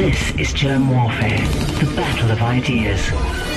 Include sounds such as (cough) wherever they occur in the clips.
This is Germ Warfare, the battle of ideas.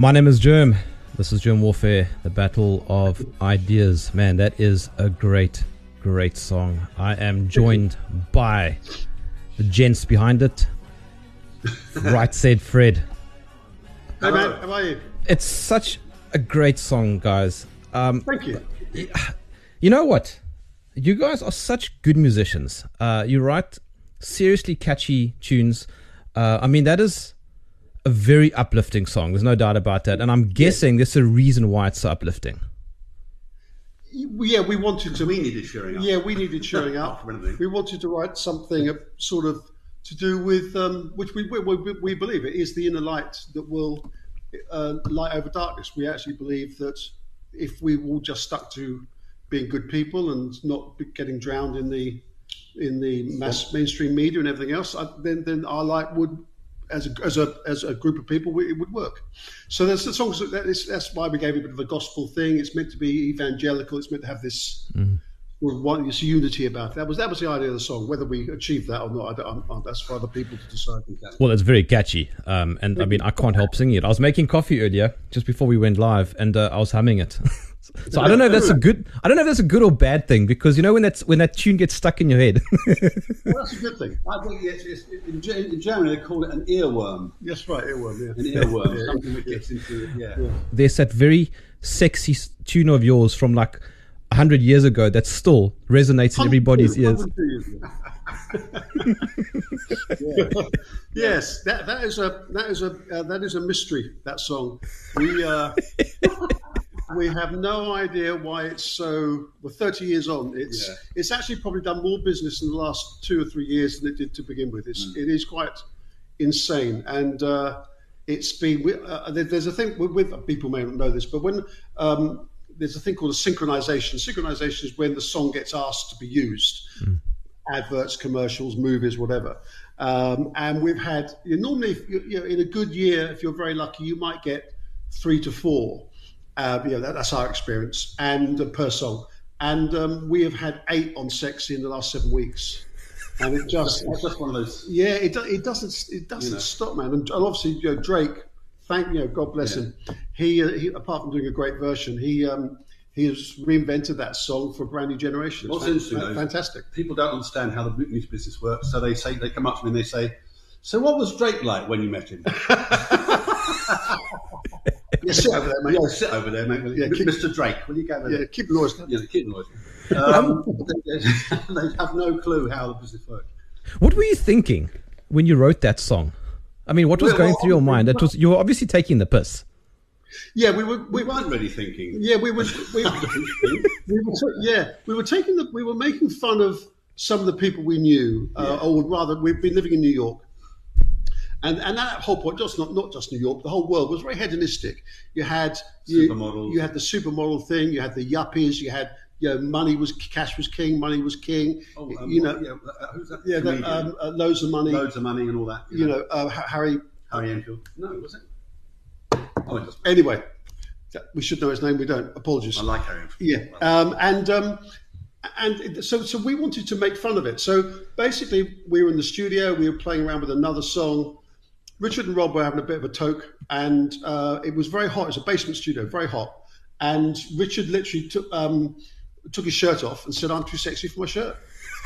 My name is Germ. This is Germ Warfare, the battle of ideas. Man, that is a great, great song. I am joined by the gents behind it. (laughs) right said Fred. Hey man, how are you? It's such a great song, guys. Um, Thank you. (sighs) you know what? You guys are such good musicians. Uh, you write seriously catchy tunes. Uh, I mean, that is a very uplifting song. There's no doubt about that. And I'm guessing there's a reason why it's so uplifting. Yeah, we wanted to. We needed cheering up. Yeah, we needed cheering up. for anything. We wanted to write something uh, sort of to do with um, which we, we, we, we believe it is the inner light that will uh, light over darkness. We actually believe that if we all just stuck to being good people and not getting drowned in the in the mass mainstream media and everything else, then then our light would. As a, as a as a group of people, it would work. So there's the songs that is, that's why we gave it a bit of a gospel thing. It's meant to be evangelical. It's meant to have this mm. With one this unity about it. that was that was the idea of the song. Whether we achieve that or not, I don't, I'm, I'm, that's for other people to decide. Well, it's very catchy. Um, and I mean, I can't help singing it. I was making coffee earlier, just before we went live, and uh, I was humming it. (laughs) so I don't know if that's a good. I don't know if that's a good or bad thing because you know when that's when that tune gets stuck in your head. (laughs) Well, that's a good thing. I think it's, it's, in, Ge- in Germany they call it an earworm. That's right. Earworm. Yeah. An earworm, (laughs) something that gets into yeah. There's that very sexy s- tune of yours from like hundred years ago that still resonates in everybody's ears. (laughs) yes, that that is a that is a uh, that is a mystery. That song, we uh, (laughs) we have no idea why it's so. Well, thirty years on, it's Yeah. it's actually probably done more business in the last two or three years than it did to begin with. It's it is quite insane, and uh, it's been. we- Uh, there's a thing with, with people may not know this, but when um, there's a thing called a synchronization. Synchronization is when the song gets asked to be used adverts, commercials, movies, whatever. Um, and we've had you know, normally, if you, you know, in a good year, if you're very lucky, you might get three to four. Uh, you know, that, that's our experience, and uh, per song. And um, we have had eight on Sexy in the last seven weeks, and it just It's just one of those. yeah, it, it doesn't it doesn't You know. stop, man. And, and obviously, you know, Drake, thank you know, God bless Yeah. him. He, uh, he apart from doing a great version, he um, he has reinvented that song for a brand new generation. What's fan- interesting, though, fantastic. People don't understand how the boot music business works, so they say they come up to me and they say, "So what was Drake like when you met him?" (laughs) (laughs) Yeah, sit over there, mate. yeah, sit over there, mate. Yeah, keep- Mr. Drake, will you go over Yeah, there? keep noise. Yeah, keep the noise. (laughs) Um, they, they have no clue how the business works. What were you thinking when you wrote that song? I mean, what was Well, going well, through your mind? That was you were obviously taking the piss. Yeah, we were. We, We weren't really thinking. yeah, we were. We, (laughs) we were ta- yeah, we were taking the. We were making fun of some of the people we knew, uh, or rather, we've been living in New York. And, and that whole point, just not not just New York, the whole world was very hedonistic. You had you, you had the supermodel thing, you had the yuppies, you had you know money was cash was king, money was king. Oh, um, you know, yeah, uh, who's that? yeah, Comedian? um, uh, loads of money. loads of money and all that. You know, uh, Harry. Harry Enfield. No, was it? Oh. Anyway, we should know his name. We don't. Apologies. I like Harry Enfield. Yeah, um, and um, and so so we wanted to make fun of it. So basically, we were in the studio. We were playing around with another song. Richard and Rob were having a bit of a toke, and uh, it was very hot. It's a basement studio, very hot. And Richard literally took um, took his shirt off and said, "I'm too sexy for my shirt."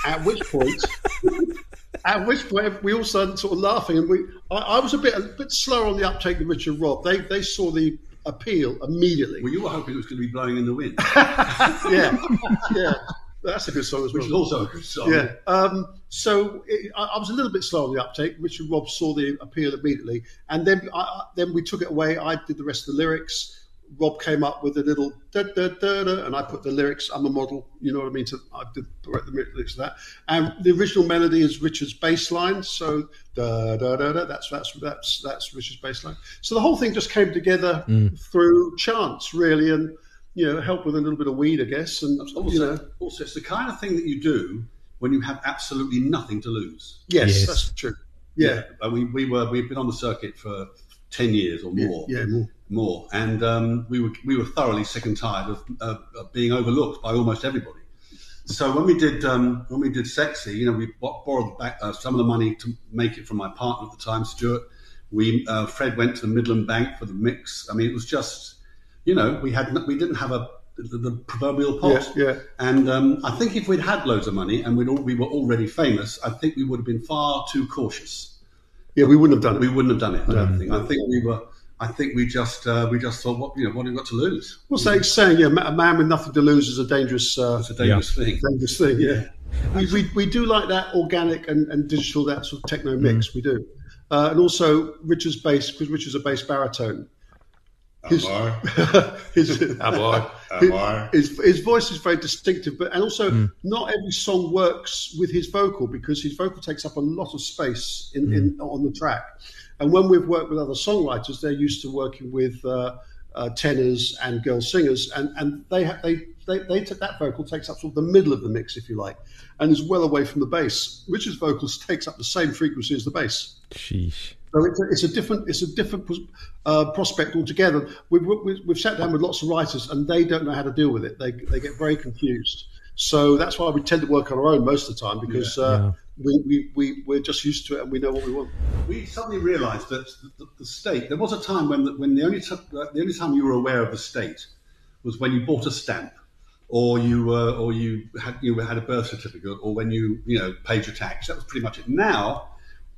At which point. (laughs) At which point we all started sort of laughing, and we I, I was a bit a bit slower on the uptake than Richard and Rob. They they saw the appeal immediately. Well, you were hoping it was going to be blowing in the wind, (laughs) yeah, yeah, that's a good song as well. which is also a good song. yeah. Um, so it, I, I was a little bit slow on the uptake. Richard Rob saw the appeal immediately, and then I- then we took it away. I did the rest of the lyrics. Rob came up with a little da da da da, and I put the lyrics. I'm a model, you know what I mean. To I did wrote the lyrics to that, and the original melody is Richard's bass line. So da da da da. That's that's that's that's Richard's bass line. So the whole thing just came together through chance, really, and you know, help with a little bit of weed, I guess, and Also, you know, also, it's the kind of thing that you do when you have absolutely nothing to lose. yes, Yes. that's true. Yeah, Uh, we, we were we've been on the circuit for ten years or more. yeah, more. More. And um, we were we were thoroughly sick and tired of, uh, of being overlooked by almost everybody. So when we did um, when we did sexy, you know, we bo- borrowed back uh, some of the money to make it from my partner at the time, Stuart. We uh, Fred went to the Midland Bank for the mix. I mean, it was just, you know, we had we didn't have a the, the proverbial pot. Yeah, yeah. And um, I think if we'd had loads of money and we'd all, we were already famous, I think we would have been far too cautious Yeah, we wouldn't have done it. we wouldn't have done it. I don't think. I think we were. I think we just uh, we just thought, what you know, what have we got to lose? Well, say, saying, yeah, a man with nothing to lose is a dangerous, uh, It's a dangerous thing. dangerous thing. Yeah, we, we, we do like that organic and, and digital, that sort of techno mix. We do, uh, and also Richard's bass because Richard's a bass baritone. His, his, his, his voice is very distinctive, but and also not every song works with his vocal because his vocal takes up a lot of space in, in on the track. And when we've worked with other songwriters, they're used to working with uh, uh, tenors and girl singers, and and they ha- they they, they took that vocal takes up sort of the middle of the mix, if you like, and is well away from the bass. Richard's vocals takes up the same frequency as the bass. Sheesh. So it's a, it's a different it's a different uh, prospect altogether. We've, we've we've sat down with lots of writers and they don't know how to deal with it. They they get very confused. So that's why we tend to work on our own most of the time because uh, we, we, we we're just used to it and we know what we want. We suddenly realised that the, the state. There was a time when the, when the only t- the only time you were aware of the state was when you bought a stamp, or you uh, or you had you had a birth certificate, or when you you know paid your tax. That was pretty much it. Now,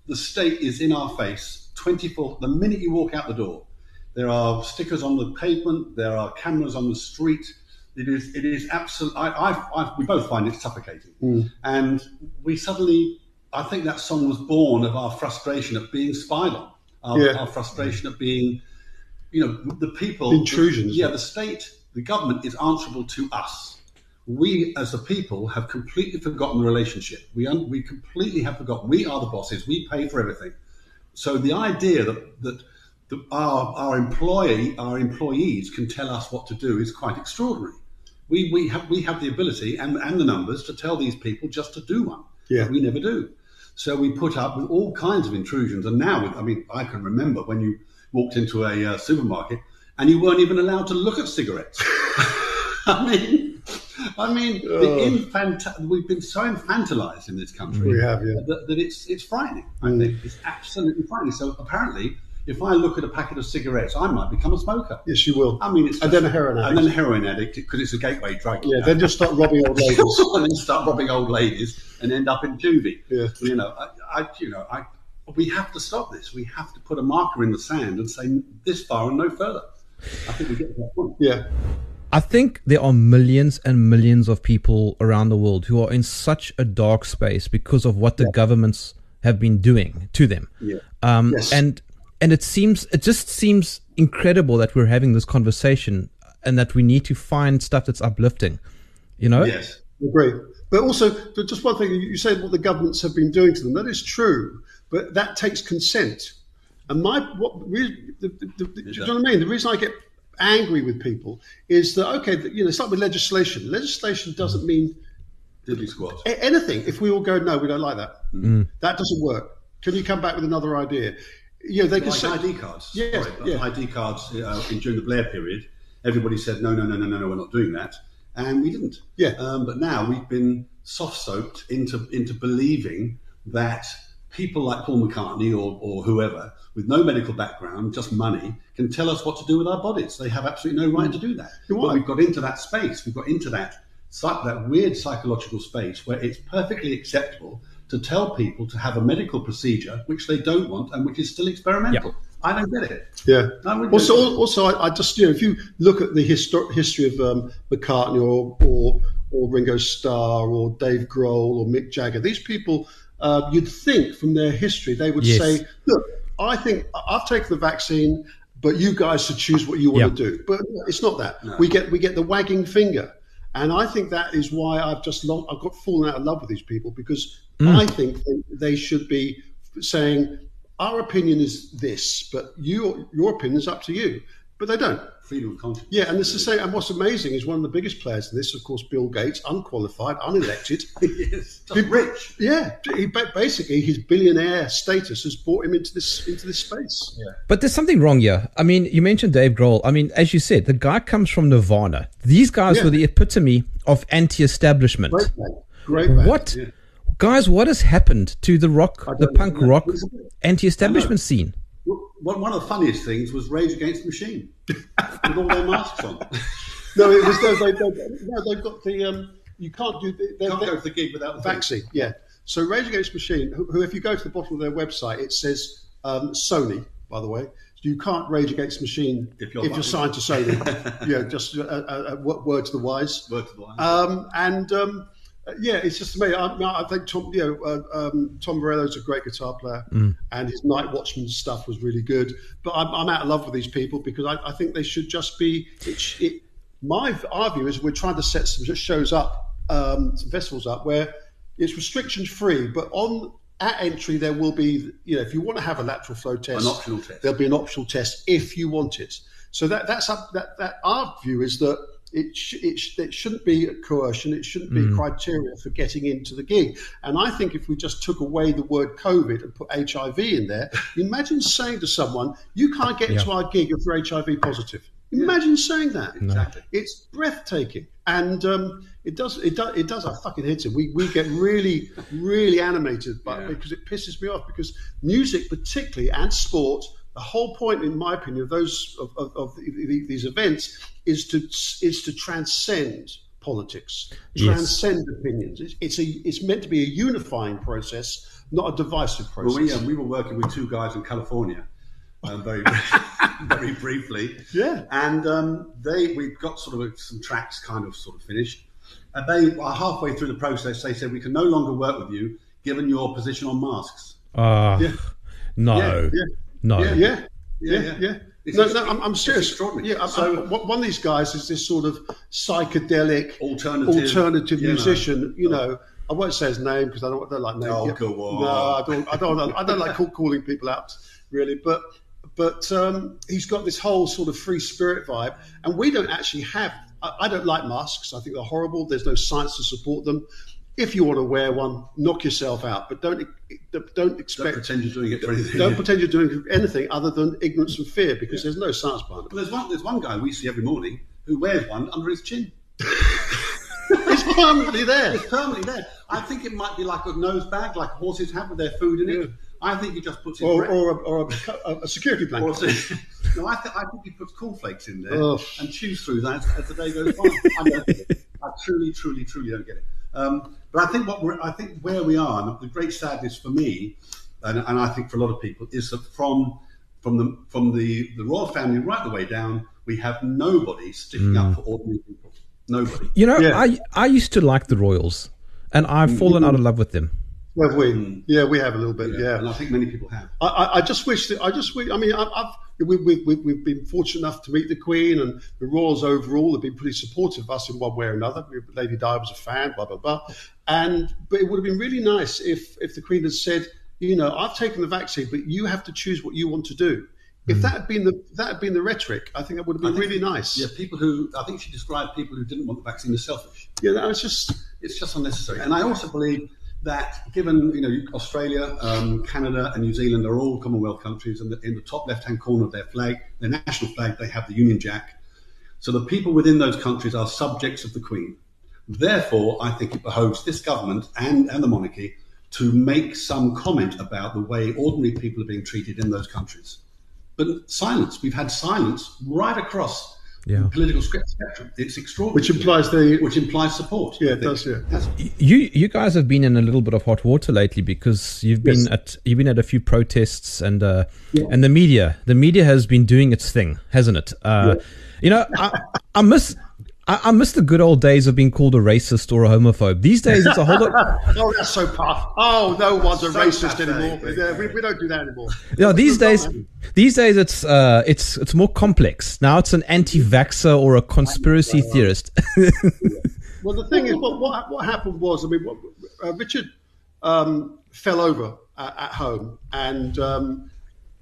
the state is in our face twenty four. The minute you walk out the door, there are stickers on the pavement. There are cameras on the street. It is. It is absolute. I, I, I, we both find it suffocating, mm. and we suddenly. I think that song was born of our frustration at being spied on, our, Yeah. our frustration at being, you know, the people Intrusions. yeah, the state, the government is answerable to us. We, as the people, have completely forgotten the relationship. We un- we completely have forgotten. We are the bosses. We pay for everything. So the idea that that, that our our employee our employees can tell us what to do is quite extraordinary. We we have we have the ability and, and the numbers to tell these people just to do one. Yeah. We never do. So we put up with all kinds of intrusions. And now, I mean, I can remember when you walked into a uh, supermarket and you weren't even allowed to look at cigarettes. (laughs) I mean, I mean, the infant- we've been so infantilized in this country have, yeah. that, that it's it's frightening. I think it's absolutely frightening. So apparently, if I look at a packet of cigarettes, I might become a smoker. Yes, you will. I mean, it's And then a heroin addict, and then a heroin addict because it's a gateway drug. Yeah, then just start robbing old ladies. (laughs) and then start robbing old ladies and end up in juvie. Yeah. You know, I, I, you know, I, we have to stop this. We have to put a marker in the sand and say this far and no further. I think we get to that point. Yeah. I think there are millions and millions of people around the world who are in such a dark space because of what the governments have been doing to them. Yeah. Um, Yes. And and it seems it just seems incredible that we're having this conversation and that we need to find stuff that's uplifting. You know? Yes. Agree. But also, but just one thing, you say what the governments have been doing to them. That is true, but that takes consent. And my what really, the, the, the, do you know what I mean? The reason I get angry with people is that okay, you know, it's like with legislation. Legislation doesn't mean Diddly squat. anything if we all go no, we don't like that. Mm. That doesn't work. Can you come back with another idea? You know, they can Like say ID cards. Yeah, Sorry, yeah. ID cards uh, in, during the Blair period. Everybody said, no, no, no, no, no, no, we're not doing that. And we didn't. Yeah. Um, but now we've been soft soaked into, into believing that people like Paul McCartney or, or whoever with no medical background, just money, can tell us what to do with our bodies. They have absolutely no right to do that. But we've got into that space. We've got into that that weird psychological space where it's perfectly acceptable to tell people to have a medical procedure which they don't want and which is still experimental. I don't get it. Yeah. I would Also, go- also, I, I just you know, if you look at the histo- history of um, McCartney or, or or Ringo Starr or Dave Grohl or Mick Jagger, these people, uh, you'd think from their history they would Yes. say, "Look, I think I've taken the vaccine, but you guys should choose what you want Yeah. to do." But it's not that. We get we get the wagging finger. And I think that is why I've just lo- I've got fallen out of love with these people because mm. I think they, they should be saying our opinion is this, but you, your opinion is up to you. But they don't. freedom of conscience. Yeah, and it's the same. And what's amazing is one of the biggest players in this, of course, Bill Gates, unqualified, unelected. (laughs) yes, just rich. yeah, he, basically his billionaire status has brought him into this into this space. Yeah, But there's something wrong here. I mean, you mentioned Dave Grohl. I mean, as you said, the guy comes from Nirvana. These guys Yeah. were the epitome of anti-establishment. great man, great man. What, guys? What has happened to the rock, the punk know. rock, anti-establishment scene? One one of the funniest things was Rage Against the Machine (laughs) with all their masks on. No, it was they, they, no, they've got the um, you can't do the, they, Can't they- go to the gig without the thing. vaccine. Yeah. So Rage Against the Machine, who, who if you go to the bottom of their website, it says um, Sony. By the way, you can't Rage Against the Machine If if you're you're, signed to Sony. (laughs) yeah, just a, a, a word to the wise. Word to the wise. Um, and um, yeah, it's just me. I, I think Tom, you know, uh, um, Tom Morello's a great guitar player, and his Night Watchman stuff was really good. But I'm, I'm out of love with these people because I, I think they should just be. It, it, my our view is we're trying to set some shows up, um, some festivals up where it's restriction free, but on at entry there will be, you know, if you want to have a lateral flow test, An optional test. there'll be an optional test if you want it. So that that's up. That that our view is that it sh- it, sh- it shouldn't be a coercion. It shouldn't be criteria for getting into the gig. And I think if we just took away the word COVID and put HIV in there, (laughs) imagine saying to someone, "You can't get into our gig if you're HIV positive." Imagine saying that. Exactly. It's breathtaking, and um, it does it does it does our fucking heads in. We we get really really animated, but Yeah. because it pisses me off because music, particularly and sport, the whole point, in my opinion, of those of, of, of the- the- these events is to is to transcend politics, Yes. transcend opinions. It's, it's a it's meant to be a unifying process, not a divisive process. Well, we, um, we were working with two guys in California, um, very (laughs) very briefly. Yeah. And um, they we got sort of some tracks kind of sort of finished, and they uh, halfway through the process they said we can no longer work with you given your position on masks. Ah, Yeah. no, Yeah, yeah. No. Yeah, yeah, yeah, Yeah, yeah. yeah. No, no, I'm, I'm serious. extraordinary. Yeah, I'm, So- I'm- one of these guys is this sort of psychedelic, Alternative, alternative you know. musician. You know, I won't say his name because I don't, I don't like names. Oh, Yeah. go on. No, I don't. I don't. I don't like call, calling people out, really. But but um, he's got this whole sort of free spirit vibe, and we don't actually have. I, I don't like masks. I think they're horrible. There's no science to support them. If you want to wear one, knock yourself out, but don't don't expect. Don't pretend you're doing it for anything. don't (laughs) pretend you're doing anything other than ignorance and fear because there's no science behind it. But there's one there's one guy we see every morning who wears one under his chin. (laughs) It's permanently there. It's permanently there. I think it might be like a nose bag, like horses have with their food in it. I think he just puts it Or, or, a, or a, a security blanket. it- (laughs) no, I, th- I think he puts cornflakes in there Ugh. and chews through that as the day goes by. I don't get it. I truly, truly, truly don't get it. Um, but I think what we're, I think where we are, and the great sadness for me, and, and I think for a lot of people, is that from from the from the, the royal family right the way down, we have nobody sticking up hmm. for ordinary people. Nobody. You know, Yeah. I I used to like the Royals, and I've mm-hmm. fallen out of love with them. Have we? Mm. Yeah, we have a little bit. Yeah. and I think many people have. I, I, I just wish that I just wish. I mean, I've, I've we, we, we, we've been fortunate enough to meet the Queen and the Royals overall have been pretty supportive of us in one way or another. Lady Di was a fan, blah blah blah. And but it would have been really nice if if the Queen had said, you know, I've taken the vaccine, but you have to choose what you want to do. If hmm. that had been the that had been the rhetoric, I think that would have been think- really nice. Yeah, people who I think she described people who didn't want the vaccine as selfish. Yeah, that was just It's just unnecessary. And I also believe that given you know Australia, um, Canada, and New Zealand are all Commonwealth countries, and in the top left-hand corner of their flag, their national flag, they have the Union Jack. So the people within those countries are subjects of the Queen. Therefore, I think it behoves this government and, and the monarchy to make some comment about the way ordinary people are being treated in those countries. But silence. We've had silence right across Yeah. the political spectrum. It's extraordinary. which implies they. which implies support. Yeah, it does, yeah. You you guys have been in a little bit of hot water lately because you've been Yes. at you've been at a few protests and uh, and the media the media has been doing its thing, hasn't it? Uh, You know, I, I miss. I, I miss the good old days of being called a racist or a homophobe. These days, it's a whole lot. (laughs) Oh, that's so puff. Oh, no one's a So racist anymore. Yeah, we, we don't do that anymore. Yeah, these days, not, these days it's uh, it's it's more complex. Now it's an anti-vaxxer or a conspiracy theorist. (laughs) Well, the thing is, what what, what happened was, I mean, what, uh, Richard um, fell over at, at home, and um,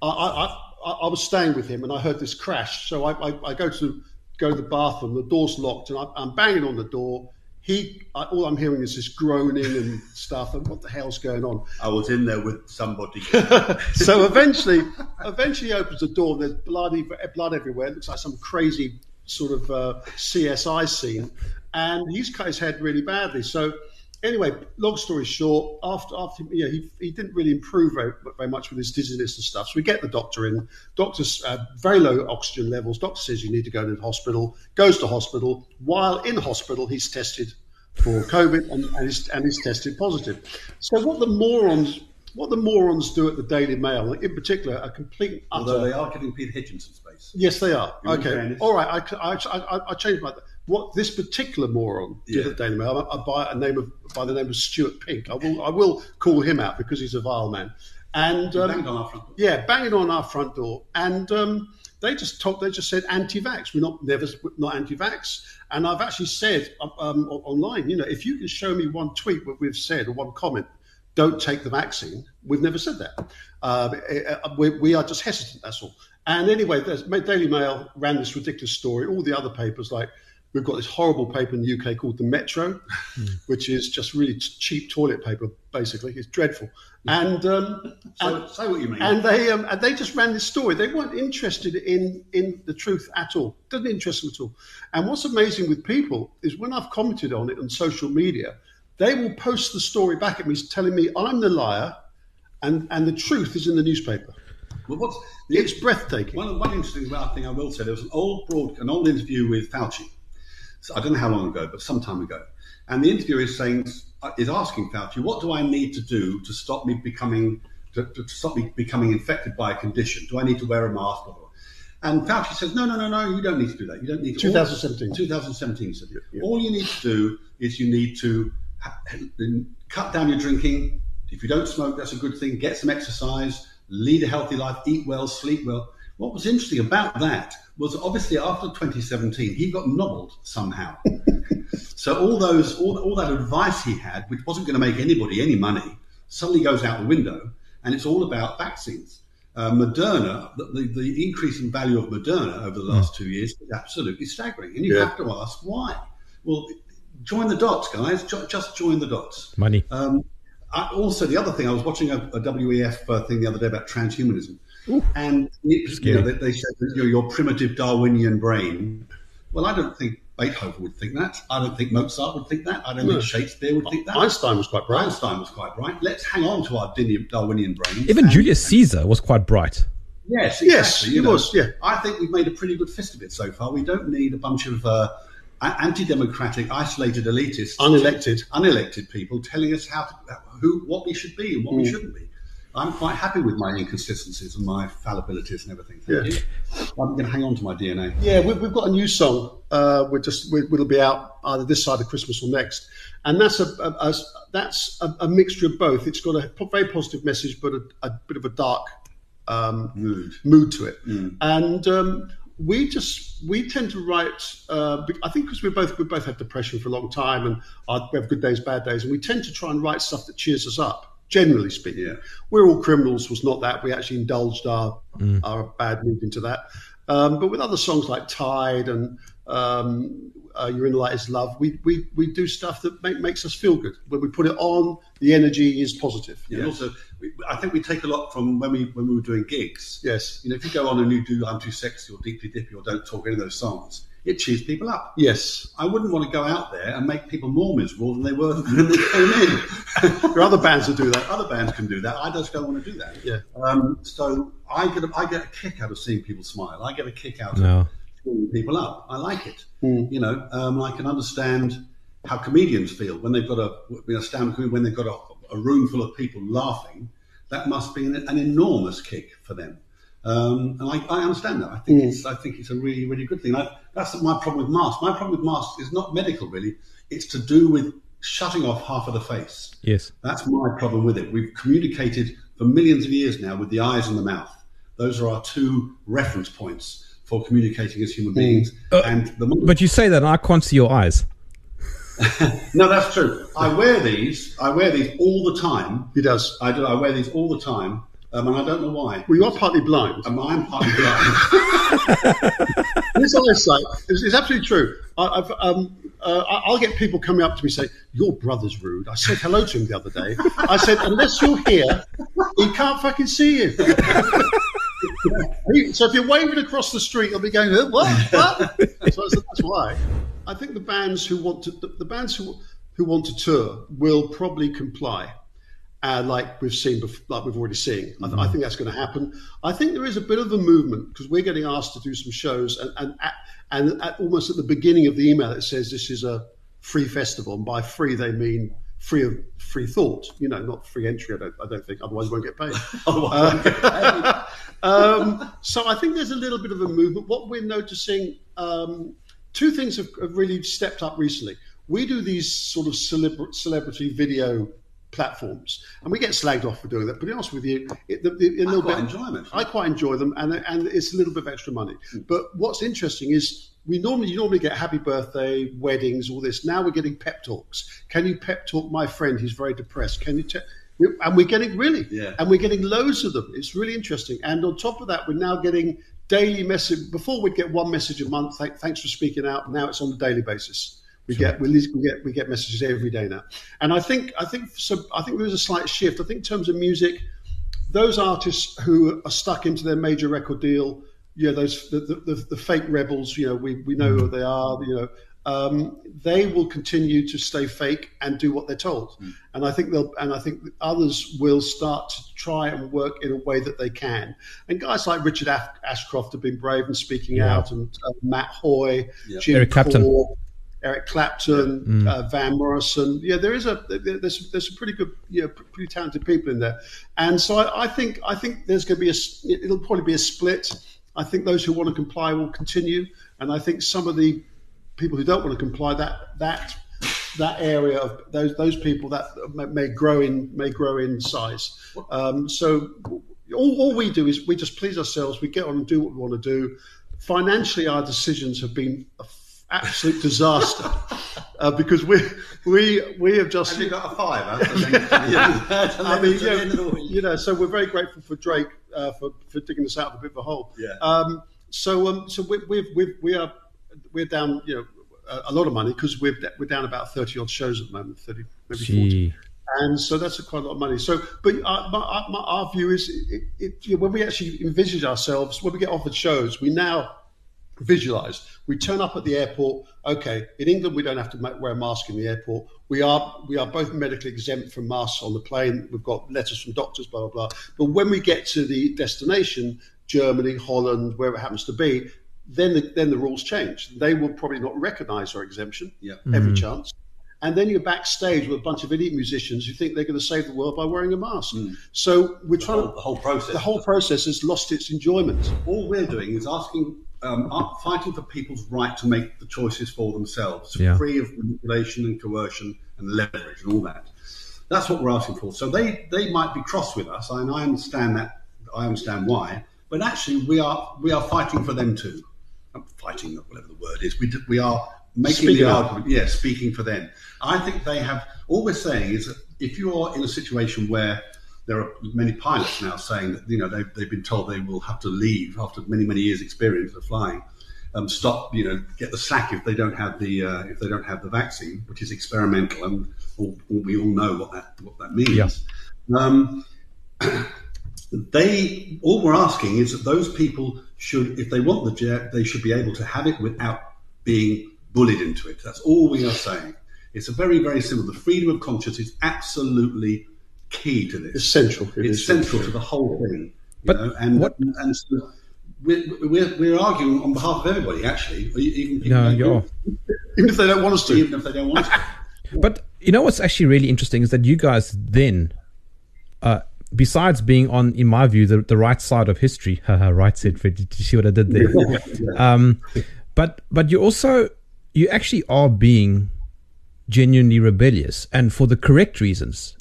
I, I, I, I was staying with him, and I heard this crash. So I, I, I go to go to the bathroom. The door's locked, and I, I'm banging on the door. He, I, all I'm hearing is this groaning and (laughs) stuff, and what the hell's going on? I was in there with somebody. (laughs) so eventually, eventually he opens the door. There's bloody blood everywhere. It looks like some crazy sort of uh, CSI scene, and he's cut his head really badly. So anyway, long story short, after after you know, he he didn't really improve very, very much with his dizziness and stuff. So we get the doctor in. Doctor's uh, very low oxygen levels. Doctor says you need to go to the hospital. Goes to hospital. While in hospital, he's tested for COVID and, and, he's, and he's tested positive. So what the morons what the morons do at the Daily Mail, in particular, a complete utter. Although they are giving Peter Hitchinson space. Yes, they are. In Okay, all right. I, I, I, I changed my. What this particular moron did Yeah. at Daily Mail, by a name of by the name of Stuart Pink. I will I will call him out because he's a vile man. And um, banged on our front door. yeah, banging on our front door, and um, they just told, they just said anti-vax. We're not never not anti-vax, and I've actually said um, online, you know, if you can show me one tweet where we've said or one comment, don't take the vaccine. We've never said that. Uh, uh, we, we are just hesitant. That's all. And anyway, Daily Mail ran this ridiculous story. All the other papers like. We've got this horrible paper in the UK called the Metro, which is just really cheap toilet paper. Basically, it's dreadful. And um, So, and- say what you mean. and they um, and they just ran this story. They weren't interested in in the truth at all. Doesn't interest them at all. And what's amazing with people is when I've commented on it on social media, they will post the story back at me, telling me I'm the liar, and and the truth is in the newspaper. well, what's the, It's breathtaking. one, one interesting thing I will say. There was an old broad, an old interview with Fauci. I don't know how long ago, but some time ago. And the interviewer is saying, is asking Fauci, what do I need to do to stop me becoming, to, to stop me becoming infected by a condition? Do I need to wear a mask? And Fauci says, no, no, no, no, you don't need to do that. You don't need to. 2017. 2017 he said, all you need to do is you need to cut down your drinking. If you don't smoke, that's a good thing. Get some exercise, lead a healthy life, eat well, sleep well. What was interesting about that was obviously after 2017, he got nobbled somehow. (laughs) so all those, all, all that advice he had, which wasn't going to make anybody any money, suddenly goes out the window, and it's all about vaccines. Uh, Moderna, the, the, the increase in value of Moderna over the last two years is absolutely staggering, and you Yeah. have to ask why. Well, join the dots, guys. Jo- just join the dots. Money. Um, I, also, the other thing, I was watching a, a WEF uh, thing the other day about transhumanism, and it, you know, they, they said you know, your primitive Darwinian brain. Well, I don't think Beethoven would think that. I don't think Mozart would think that. I don't No. think Shakespeare would think that. Einstein was quite bright. Einstein was quite right. Let's hang on to our Darwinian- Darwinian brains. Even and- Julius Caesar was quite bright. Yes, Yes, he you know. was, yeah. I think we've made a pretty good fist of it so far. We don't need a bunch of uh, anti-democratic, isolated elitists, Unelected. unelected people telling us how to, who, what we should be and what we shouldn't be. I'm quite happy with my inconsistencies and my fallibilities and everything. Thank Yeah. you. I'm going to hang on to my DNA. Yeah, we, we've got a new song. Uh, we're just we, it'll be out either this side of Christmas or next, and that's a, a, a that's a, a mixture of both. It's got a very positive message, but a, a bit of a dark um, Mood. mood to it. And um, we just we tend to write. Uh, I think because we both we both had depression for a long time, and our, we have good days, bad days, and we tend to try and write stuff that cheers us up. Generally speaking, Yeah. we're all criminals was not that. We actually indulged our our bad mood into that. Um, but with other songs like Tide and um, uh, You're in the Light is Love, we, we, we do stuff that make, makes us feel good. When we put it on, the energy is positive. Yeah. And also, we, I think we take a lot from when we when we were doing gigs. Yes. You know, if you go on and you do "I'm Too Sexy" or "Deeply Dippy" or "Don't Talk" any of those songs, it cheers people up. Yes. I wouldn't want to go out there and make people more miserable than they were (laughs) when they came in. (laughs) There are other bands that do that. Other bands can do that. I just don't want to do that. Yeah. Um, so I get a, I get a kick out of seeing people smile. I get a kick out No. of cheering people up. I like it. You know, um, I can understand how comedians feel when they've got a you know, stand when they've got a, a room full of people laughing. That must be an, an enormous kick for them. Um, and I, I understand that. I think it's I think it's a really really good thing. I, that's my problem with masks. My problem with masks is not medical really. It's to do with shutting off half of the face. Yes. That's my problem with it. We've communicated for millions of years now with the eyes and the mouth. Those are our two reference points for communicating as human beings. Uh, and the more- But you say that, and I can't see your eyes. (laughs) no, that's true. I wear these. I wear these all the time. He does. I do. I wear these all the time, um, and I don't know why. Well, you are partly blind. Um, I'm partly blind. (laughs) This eyesight is, is absolutely true. I, I've, um, uh, I- I'll get people coming up to me saying, "Your brother's rude." I said hello to him the other day. I said, "Unless you're here, he can't fucking see you." (laughs) So if you're waving across the street, he'll be going, "What? What?" So I said, that's why. I think the bands who want to, the, the bands who who want to tour will probably comply. Uh, like we've seen, like we've already seen. I, th- I think that's going to happen. I think there is a bit of a movement because we're getting asked to do some shows, and and at, and at, almost at the beginning of the email it says this is a free festival, and by free they mean free of free thought. You know, not free entry. I don't, I don't think. Otherwise, we (laughs) won't get paid. Uh, (laughs) um, so I think there's a little bit of a movement. What we're noticing, um, two things have, have really stepped up recently. We do these sort of celebra- celebrity video platforms, and we get slagged off for doing that. But to be honest with you, it, the, the, a I little quite bit, enjoy them. I quite enjoy them, and and it's a little bit of extra money. Hmm. But what's interesting is we normally you normally get happy birthday, weddings, all this. Now we're getting pep talks. Can you pep talk my friend? He's very depressed. Can you? Te- and we're getting really, Yeah. and we're getting loads of them. It's really interesting. And on top of that, we're now getting daily message. Before we'd get one message a month. Thank, thanks for speaking out. Now it's on a daily basis. We get we, we get we get messages every day now, and I think I think so. I think there is a slight shift. I think in terms of music, those artists who are stuck into their major record deal, you know, those the, the, the, the fake rebels, you know, we, we know who they are, you know, um, they will continue to stay fake and do what they're told. And I think they'll, and I think others will start to try and work in a way that they can. And guys like Richard Ashcroft have been brave and speaking Yeah. out, and uh, Matt Hoy, Yeah. Jim Eric Clapton. Eric Clapton, uh, Van Morrison. Yeah, there is a there's there's some pretty good, you know, pretty talented people in there, and so I, I think I think there's going to be a it'll probably be a split. I think those who want to comply will continue, and I think some of the people who don't want to comply that that that area of those those people that may, may grow in may grow in size. Um, so all, all we do is we just please ourselves. We get on and do what we want to do. Financially, our decisions have been absolute disaster uh, because we we we have just Have you got a five? (laughs) Huh? (laughs) I mean, yeah, you know, so we're very grateful for Drake uh, for, for digging us out of a bit of a hole. Yeah. Um, so um, so we we we we are we're down, you know, a, a lot of money because we're we're down about thirty odd shows at the moment, thirty maybe forty. And so that's a quite a lot of money. So, but our, my, our, my, our view is, it, it, you know, when we actually envisage ourselves, when we get offered shows, we now visualize. We turn up at the airport. Okay, in England we don't have to wear a mask in the airport. We are we are both medically exempt from masks on the plane. We've got letters from doctors, blah blah blah. But when we get to the destination, Germany, Holland, wherever it happens to be, then the, then the rules change. They will probably not recognise our exemption Yeah. every mm. chance. and then you're backstage with a bunch of idiot musicians who think they're going to save the world by wearing a mask. Mm. So we're The trying whole, to the whole process. the whole process has lost its enjoyment. all we're doing is asking, um, fighting for people's right to make the choices for themselves, Yeah. free of manipulation and coercion and leverage and all that. That's what we're asking for. So they, they might be cross with us, and I understand that. I understand why. But actually, we are we are fighting for them too. I'm fighting, whatever the word is. We do, we are making Speaking the up. argument. Yeah, speaking for them. I think they have. All we're saying is that if you are in a situation where there are many pilots now saying that you know they've, they've been told they will have to leave after many many years experience of flying um, stop you know get the sack if they don't have the uh, if they don't have the vaccine which is experimental and all, we all know what that what that means. Yeah. um, (clears throat) they all we're asking is that those people should if they want the jet they should be able to have it without being bullied into it. That's all we are saying. It's a very very simple. The freedom of conscience is absolutely key to this It's central. It it's central to the whole thing. You But know? and what- and so we're, we're, we're arguing on behalf of everybody, actually. Even No, like you're. (laughs) Even if they don't want us to. even if they don't want to. (laughs) But you know what's actually really interesting is that you guys then, uh, besides being on, in my view, the, the right side of history, (laughs) haha, right said Fred. Did you see what I did there? um, but but you also you actually are being genuinely rebellious and for the correct reasons.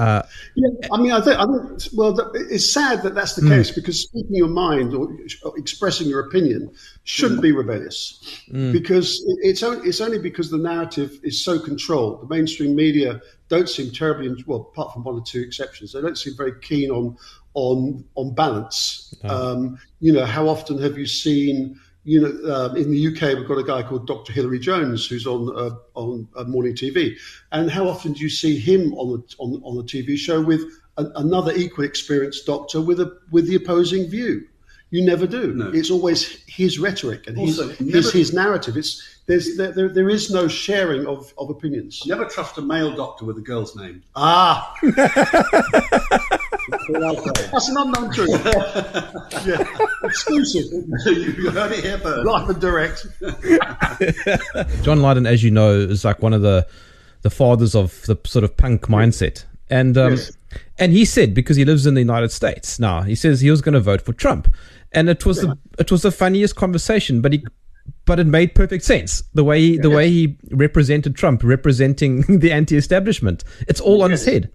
Uh, yeah, I mean, I think, I think well, it's sad that that's the hmm. case because speaking your mind or expressing your opinion shouldn't hmm. be rebellious hmm. because it- it's only, it's only because the narrative is so controlled. The mainstream media don't seem terribly, well, apart from one or two exceptions, they don't seem very keen on on on balance. Um, you know, how often have you seen? You know, um, in the UK, we've got a guy called Dr. Hilary Jones who's on uh, on uh, morning TV, and how often do you see him on the on, on the TV show with a, another equally experienced doctor with a with the opposing view? You never do. No. It's always his rhetoric and Also, his, never- his his narrative. It's there's there, there, there is no sharing of, of opinions. Never trust a male doctor with a girl's name. Ah, (laughs) That's all I'll say. that's an unknown truth. (laughs) yeah, exclusive, (laughs) you heard it here first. live and direct. (laughs) John Lydon, as you know, is like one of the the fathers of the sort of punk mindset, and um, Yes. and he said because he lives in the United States now, he says he was going to vote for Trump, and it was the it was the funniest conversation, but he. But it made perfect sense the way he, the way he represented Trump, representing the anti-establishment. It's all on his head.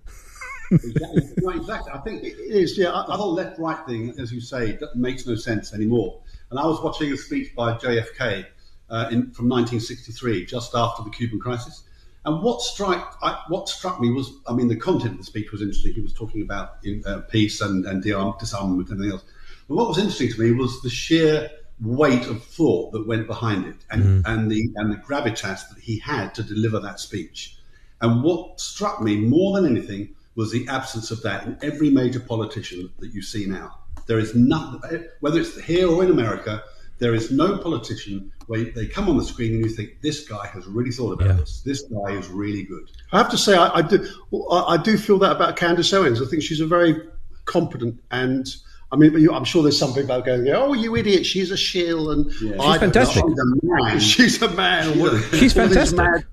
Exactly. No, exactly. I think It is, yeah. I, the whole left right thing, as you say, that makes no sense anymore. And I was watching a speech by JFK uh, in, from 1963, just after the Cuban crisis. And what struck I, what struck me was, I mean, the content of the speech was interesting. He was talking about uh, peace and, and disarm, disarmament and everything else. But what was interesting to me was the sheer weight of thought that went behind it, and, and the and the gravitas that he had to deliver that speech. And what struck me more than anything was the absence of that in every major politician that you see now. There is nothing, whether it's here or in America, there is no politician where they come on the screen and you think, this guy has really thought about Yeah. this. This guy is really good. I have to say, I, I do. I, I do feel that about Candace Owens. I think she's a very competent and. I mean, you- I'm sure there's some people out going, "Oh, you idiot! She's a shill." And Yeah. She's don't fantastic. know. She's a man. She's a man. She's a- She's All these fantastic.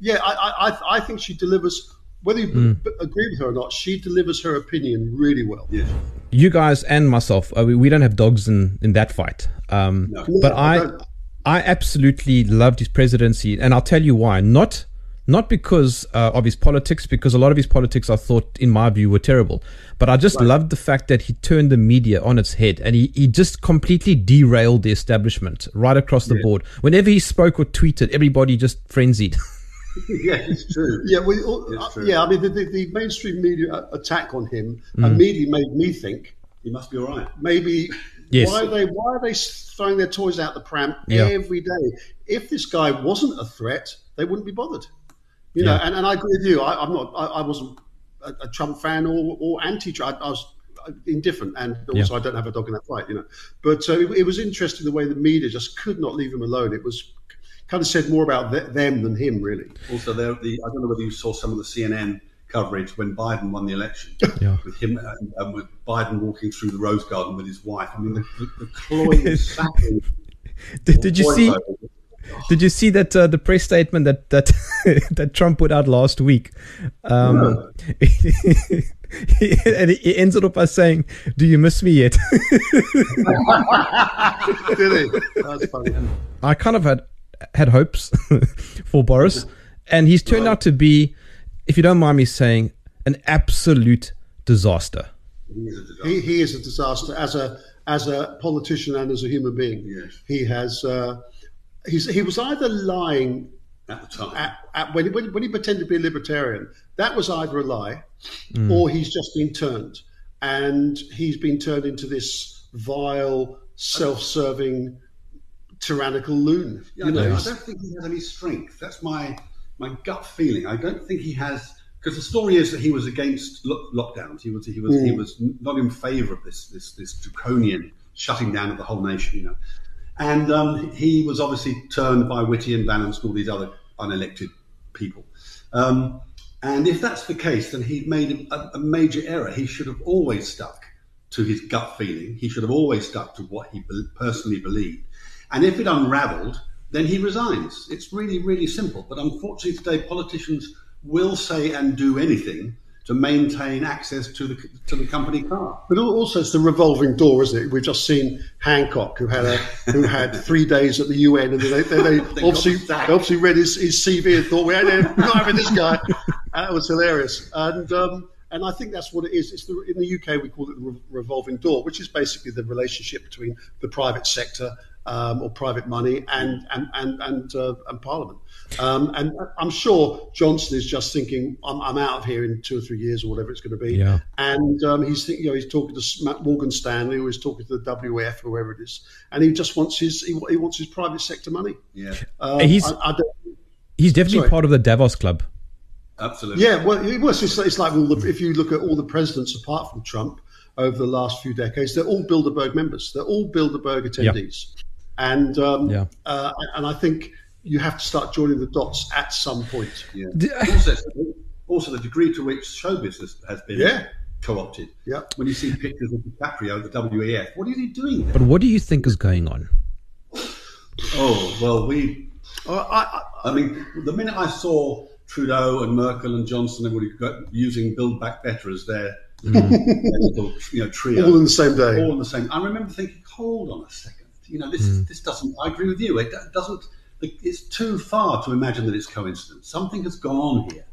Yeah, I, I, I- I think she delivers. Whether you Hmm. b- agree with her or not, she delivers her opinion really well. Yes. you guys and myself, uh, we, we don't have dogs in, in that fight. Um, No. But No, I I. I absolutely loved his presidency, and I'll tell you why. Not not because uh, of his politics, because a lot of his politics I thought, in my view, were terrible. But I just loved the fact that he turned the media on its head, and he, he just completely derailed the establishment right across the board. Whenever he spoke or tweeted, everybody just frenzied. (laughs) (laughs) yeah, it's true. Yeah, well, uh, true. yeah. I mean, the, the, the mainstream media attack on him Hmm. immediately made me think He must be all right. maybe Yes. why are they why are they throwing their toys out the pram Yeah. every day? If this guy wasn't a threat, they wouldn't be bothered. You know, Yeah. and, and I agree with you. I, I'm not. I, I wasn't a, a Trump fan or, or anti-Trump. I, I was indifferent, and also I don't have a dog in that fight. You know, but uh, it, it was interesting the way the media just could not leave him alone. It was kind of said more about th- them than him, really. Also, the, I don't know whether you saw some of the CNN coverage when Biden won the election. Yeah. With him and, and with Biden walking through the Rose Garden with his wife. I mean, the, the, the cloying, (laughs) sapping did, did you see? voiceover. Did you see that uh, the press statement that that (laughs) that Trump put out last week? Um, (laughs) and he ends it up by saying, "Do you miss me yet?" Did he? That's funny. I kind of had had hopes (laughs) for Boris, and he's turned out to be, if you don't mind me saying, an absolute disaster. He, he is a disaster as a as a politician and as a human being. Yes. He has. Uh, he's he was either lying At the time. at, at, when, he, when, when he pretended to be a libertarian, that was either a lie or he's just been turned. And he's been turned into this vile, self serving, tyrannical loon. You know, I, don't, I he's- don't think he has any strength. That's my my gut feeling. I don't think he has because the story is that he was against lo- lockdowns. He was he was he was not in favour of this this this draconian shutting down of the whole nation. You know, and um, he was obviously turned by Whitty and Vallance and all these other unelected people. Um, and if that's the case, then he made a, a major error. He should have always stuck to his gut feeling. He should have always stuck to what he be- personally believed. And if it unravelled, then he resigns. It's really, really simple. But unfortunately, today politicians will say and do anything to maintain access to the to the company car. But also, it's the revolving door, isn't it? We've just seen Hancock, who had a who had three days at the UN, and they, they, they, (laughs) got obviously they obviously read his, his CV and thought, "We're not not having this guy." That was hilarious, and um, and I think that's what it is. It's the, in the UK we call it the revolving door, which is basically the relationship between the private sector um, or private money and and and and, uh, and Parliament. Um, and I'm sure Johnson is just thinking, I'm, I'm out of here in two or three years or whatever it's going to be. Yeah. And um, he's think, you know he's talking to Morgan Stanley or he's talking to the WEF or whoever it is, and he just wants his he, he wants his private sector money. Yeah, Um, He's- I, I don't, He's definitely Sorry. part of the Davos Club. absolutely. yeah, well, it was. It's, it's like all the, if you look at all the presidents apart from Trump over the last few decades, they're all Bilderberg members. They're all Bilderberg attendees, and um, Yeah. uh, and I think you have to start joining the dots at some point. Yeah. Also, also, the degree to which show business has been Yeah. co-opted. Yeah. When you see pictures of DiCaprio at the WEF, what is he doing there? But what do you think is going on? Oh well, we. Uh, I, I, I mean, the minute I saw Trudeau and Merkel and Johnson, everybody go- using "Build Back Better" as their, (laughs) their little, you know, trio, all in the same day. all in the same. I remember thinking, hold on a second. You know, this this doesn't. I agree with you. It doesn't. It's too far to imagine that it's coincidence. Something has gone on here,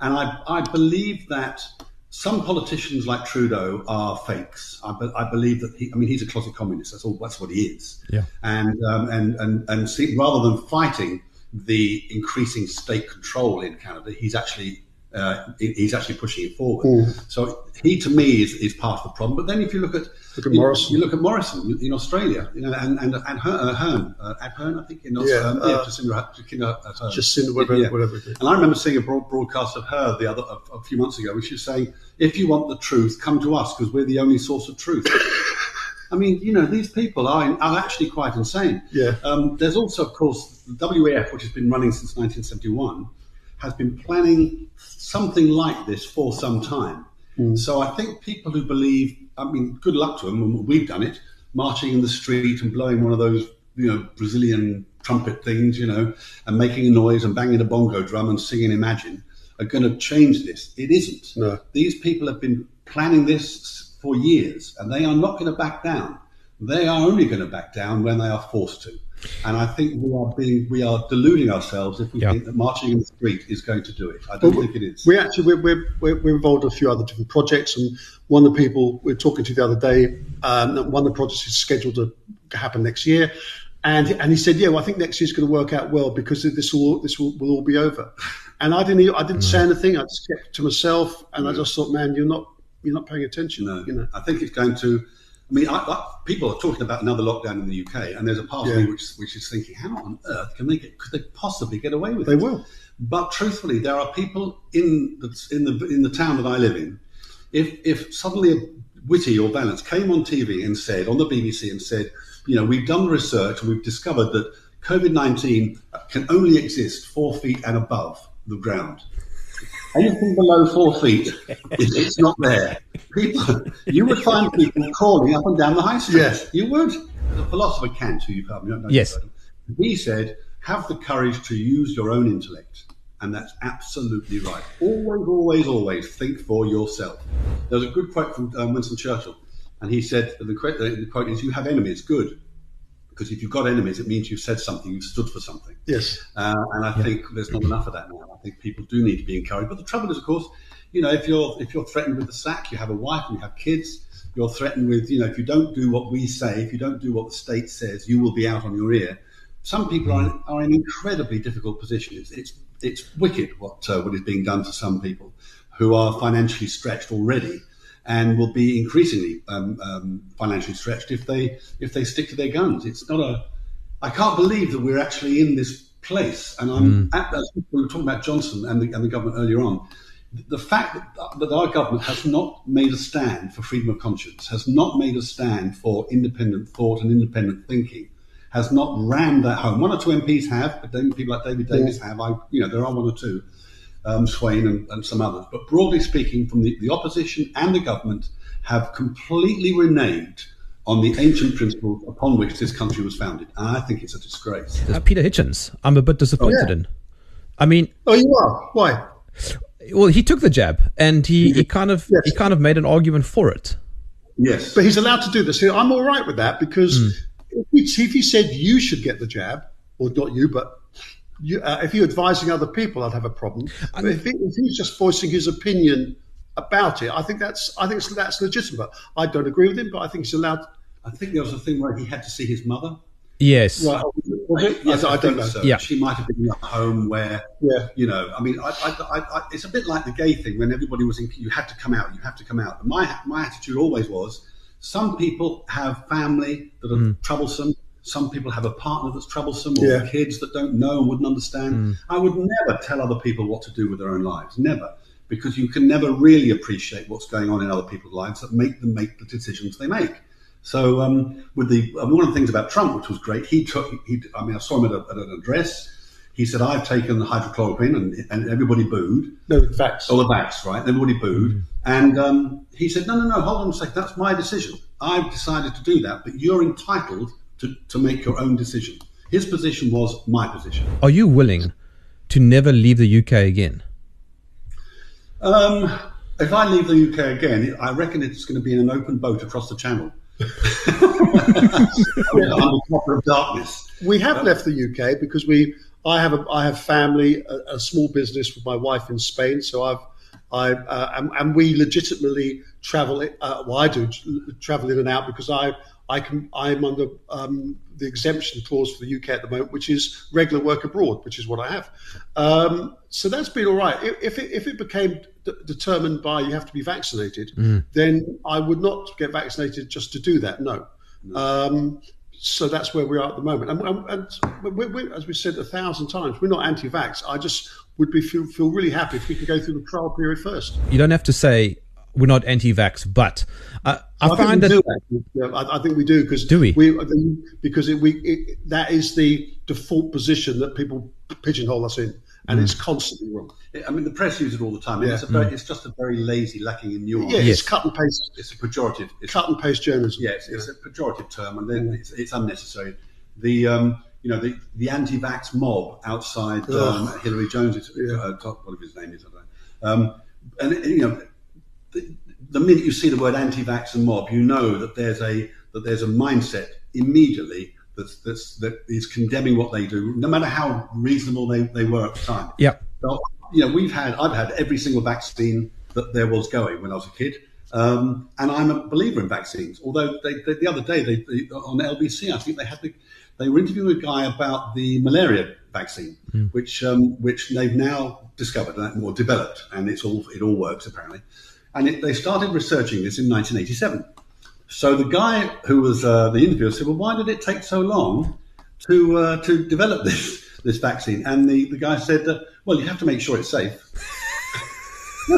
and I I believe that some politicians like Trudeau are fakes. I, be, I believe that he. I mean, he's a closet communist. That's all. That's what he is. Yeah. And um, and and and see, rather than fighting the increasing state control in Canada, he's actually uh, he- he's actually pushing it forward. So he, to me, is, is part of the problem. But then, if you look at Look at you, Morrison. you look at Morrison in Australia, you know, and and and Hearn, uh, Hearn, uh, at Hearn, I think in Australia, yeah, uh, Jacinda, Jacinda Ardern. Jacinda, whatever- Yeah. whatever it is. And I remember seeing a broad, broadcast of her the other a, a few months ago, which was saying, "If you want the truth, come to us because we're the only source of truth." (laughs) I mean, you know, these people are, are actually quite insane. Yeah. Um, there's also, of course, the WEF, which has been running since 1971, has been planning something like this for some time. Hmm. So I think people who believe, I mean, good luck to them, and we've done it, marching in the street and blowing one of those, you know, Brazilian trumpet things, you know, and making a noise and banging a bongo drum and singing Imagine, are going to change this. It isn't. No. These people have been planning this for years, and they are not going to back down. They are only going to back down when they are forced to. And I think we are being we are deluding ourselves if we Yeah. think that marching in the street is going to do it. I don't think it is. We actually we're, we're, we're, we're involved in a few other different projects, and one of the people we are talking to the other day, um, one of the projects is scheduled to happen next year, and and he said, yeah, well, I think next year's going to work out well because this will this will, will all be over, and I didn't I didn't say anything. I just kept to myself, and I just thought, man, you're not you're not paying attention. No, You know, I think it's going to. I mean, I, I, people are talking about another lockdown in the UK, and there's a part of me which which is thinking, how on earth can they get? Could they possibly get away with they it? They will. But truthfully, there are people in the in the in the town that I live in. If if suddenly a Whitty or Vallance came on TV and said on the BBC and said, you know, we've done the research and we've discovered that COVID nineteen can only exist four feet and above the ground. Anything below four feet, (laughs) it's not there. People, you would find people crawling up and down the high street. Yes. you would. The philosopher Kant, who you probably don't know, Yes. he said have the courage to use your own intellect. And that's absolutely right. Always, always, always think for yourself. There's a good quote from um, Winston Churchill, and he said, the the quote is, You have enemies, good. Because if you've got enemies, it means you've said something, you've stood for something. Yes. Uh, and I think there's not enough of that now. I think people do need to be encouraged. But the trouble is, of course, you know, if you're if you're threatened with the sack, you have a wife and you have kids. You're threatened with, you know, if you don't do what we say, if you don't do what the state says, you will be out on your ear. Some people are in, are in incredibly difficult positions. It's it's, it's wicked what uh, what is being done to some people who are financially stretched already and will be increasingly um, um, financially stretched if they if they stick to their guns. It's not a. I can't believe that we're actually in this place. And I'm at, as we were talking about Johnson and the, and the government earlier on. The fact that, that our government has not made a stand for freedom of conscience, has not made a stand for independent thought and independent thinking, has not rammed that home. One or two MPs have, but then people like David Davis have. I, you know, there are one or two, um, Swayne and, and some others. But broadly speaking, from the, the opposition and the government have completely reneged on the ancient principles upon which this country was founded. And I think it's a disgrace. There's Peter Hitchens. I'm a bit disappointed yeah. in. I mean, Oh, you are? Why? well, he took the jab and he, he kind of Yes. he kind of made an argument for it. Yes. But he's allowed to do this. I'm all right with that because if, he, if he said you should get the jab, or not you, but you, uh, if you're advising other people, I'd have a problem. But if, he, if he's just voicing his opinion about it, I think that's I think it's, that's legitimate. I don't agree with him, but I think he's allowed. I think there was a thing where he had to see his mother. Yes. Right, was? Yes, I, I don't know. So. Yeah. She might have been in a home where, Yeah. you know, I mean, I, I, I, I, it's a bit like the gay thing when everybody was in, you had to come out, you have to come out. My, my attitude always was some people have family that are troublesome. Some people have a partner that's troublesome or Yeah. kids that don't know and wouldn't understand. I would never tell other people what to do with their own lives. Never. Because you can never really appreciate what's going on in other people's lives that make them make the decisions they make. So um, with the one of the things about Trump, which was great, he took. He, I mean, I saw him at, a, at an address. He said, "I've taken the hydrochloroquine," and, and everybody booed. No facts. All the vax, right? Everybody booed. And um, he said, "No, no, no. Hold on a second. That's my decision. I've decided to do that, but you're entitled to, to make your own decision." His position was my position. Are you willing to never leave the UK again? Um, if I leave the UK again, I reckon it's going to be in an open boat across the channel. (laughs) Under cover of darkness. We have left the UK because we. I have a I have family, a, a small business with my wife in Spain. So I've I uh, and, and we legitimately travel. Uh, well, I do travel in and out because I I can I'm under um, the exemption clause for the UK at the moment, which is regular work abroad, which is what I have. Um, so that's been all right. If if it, if it became d- determined by you have to be vaccinated, then I would not get vaccinated just to do that. No. Um, so that's where we are at the moment. And, and, and we, we, as we said a thousand times, we're not anti-vax. I just would be feel, feel really happy if we could go through the trial period first. You don't have to say we're not anti-vax, but uh, I, I find think we that do. Yeah, I, I think we do because Do we? because it, we it, that is the default position that people pigeonhole us in, and Mm. it's constantly wrong. I mean, the press use it all the time. Yeah. It's, a very, it's just a very lazy, lacking in nuance. Yeah, Yes. it's cut and paste, It's a pejorative. It's, cut and paste journalism. yes, it's a pejorative term, and then it's, it's unnecessary. The um, you know the, the anti-vax mob outside um, Hilary Jones, Yeah. uh, top, whatever his name is, I don't know. Um, and you know, the, the minute you see the word anti-vax and mob, you know that there's a that there's a mindset immediately that's, that's that is condemning what they do, no matter how reasonable they, they were at the time. yeah, So, you know, we've had, I've had every single vaccine that there was going when I was a kid. Um, and I'm a believer in vaccines. Although they, they, the other day they, on LBC, I think they had the, they were interviewing a guy about the malaria vaccine, which um, which they've now discovered and or developed, and it's all it all works apparently. And it, they started researching this in 1987. So the guy who was uh, the interviewer said, "Well, why did it take so long to uh, to develop (laughs) this this vaccine?" And the, the guy said, uh, "Well, you have to make sure it's safe." (laughs)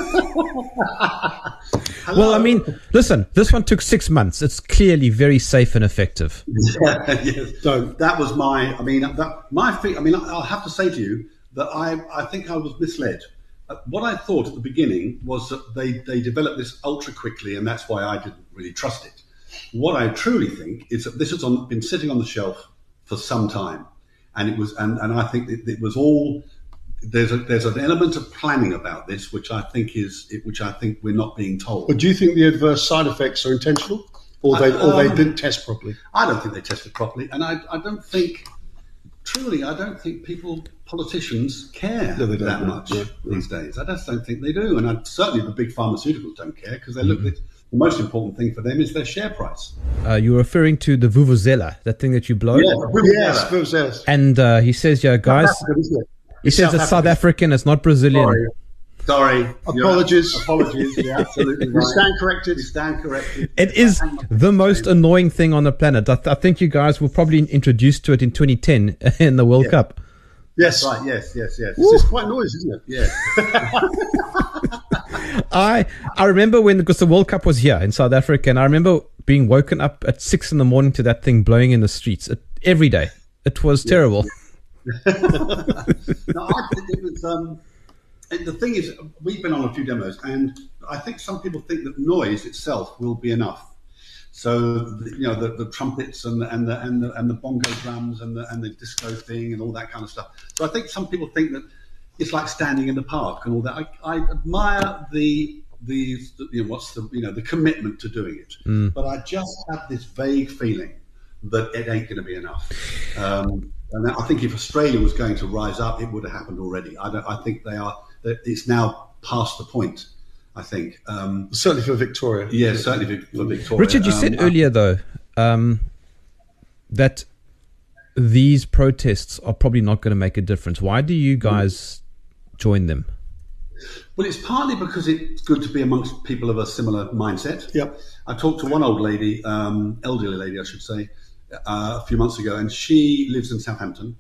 Well, I mean, listen, this one took six months. It's clearly very safe and effective. (laughs) yes. So- that was my. I mean, that, my. I mean, I'll have to say to you that I. I think I was misled. Uh, what I thought at the beginning was that they they developed this ultra quickly, and that's why I didn't really trust it. What I truly think is that this has on, been sitting on the shelf for some time, and it was, and, and I think it, it was all. There's a, there's an element of planning about this, which I think is, which I think we're not being told. But do you think the adverse side effects are intentional, or they or they Um, didn't test properly? I don't think they tested properly, and I, I don't think, truly, I don't think people, politicians, care No, that no, much no, these days. I just don't think they do, and I, certainly the big pharmaceuticals don't care because they look at the most important thing for them is their share price. Uh, you're referring to the Vuvuzela, that thing that you blow. Yes, yes, yes. And uh, he says, yeah, guys, African, isn't he says South it's South African, it's not Brazilian. Sorry, sorry. You're- Apologies. apologies. You're absolutely (laughs) We right. stand corrected. We stand corrected. It is the most annoying thing on the planet. I, th- I think you guys were probably introduced to it in 2010 (laughs) in the World Cup. Yes, Right. Yes. Yes. Yes. it's quite noisy, isn't it? Yes. (laughs) I I remember when because the World Cup was here in South Africa, and I remember being woken up at six in the morning to that thing blowing in the streets it, every day. It was terrible. no, I think it was. Um, and the thing is, we've been on a few demos, and I think some people think that noise itself will be enough. So you know the, the trumpets and the, and the and the and the bongo drums and the and the disco thing and all that kind of stuff. So I think some people think that it's like standing in the park and all that. I, I admire the the you know what's the you know the commitment to doing it, but I just have this vague feeling that it ain't going to be enough. Um, and I think if Australia was going to rise up, it would have happened already. I, don't, I think they are. That It's now past the point. I think. Um, Certainly for Victoria. yeah, certainly for, for Victoria. Richard, you said Um, earlier though um, that these protests are probably not going to make a difference. Why do you guys join them? Well, it's partly because it's good to be amongst people of a similar mindset. Yep. I talked to one old lady, um, elderly lady, I should say, uh, a few months ago, and she lives in Southampton.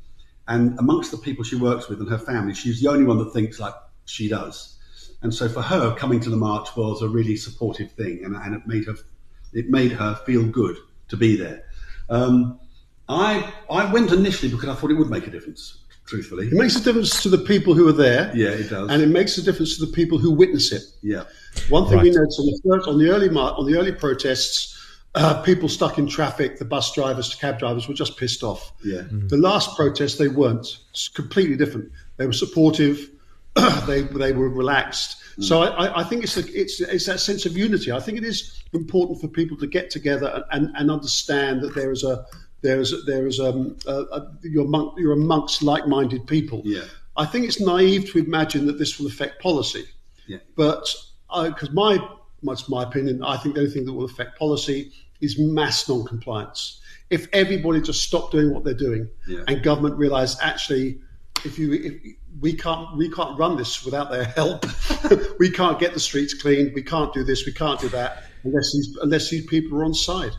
And amongst the people she works with and her family, she's the only one that thinks like she does. And so for her, coming to the march was a really supportive thing, and, and it made her it made her feel good to be there. Um, I I went initially because I thought it would make a difference. Truthfully, It makes a difference to the people who are there. yeah, it does. And it makes a difference to the people who witness it. yeah, One thing we Right. noticed on the first, on the early mar- on the early protests, uh, people stuck in traffic, the bus drivers, cab drivers were just pissed off. yeah. The last protest, they weren't. It's completely different. They were supportive. (clears throat) they they were relaxed. So I, I- think it's it's it's that sense of unity. I think it is important for people to get together and, and, and understand that there is a there is there is um a, a, you're monk, you're amongst like-minded people. Yeah. I think it's naive to imagine that this will affect policy. Yeah. But because my, that's my opinion, I think the only thing that will affect policy is mass non-compliance. If everybody just stopped doing what they're doing, Yeah. and government realised actually, if you if we can't we can't run this without their help, (laughs) we can't get the streets cleaned, we can't do this, we can't do that unless these unless these people are on side.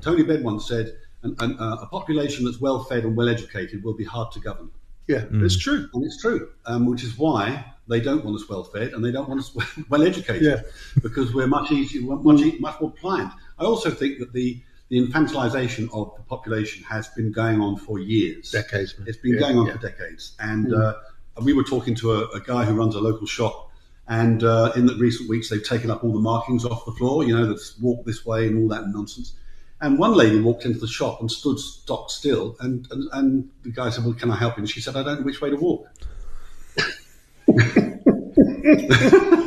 Tony Benn once said, an, an, uh, "A population that's well fed and well educated will be hard to govern," Yeah, it's true. and it's true. Um, which is why they don't want us well fed and they don't want us (laughs) well educated, Yeah. because we're much easier, much e- much more pliant. I also think that the the infantilization of the population has been going on for years, Decades. It's been Yeah, going on yeah. for decades, and uh, we were talking to a, a guy who runs a local shop. And uh, in the recent weeks, they've taken up all the markings off the floor, you know, that's walk this way and all that nonsense. And one lady walked into the shop and stood stock still, and, and, and the guy said, "Well, can I help you?" And she said, "I don't know which way to walk." (laughs) (laughs)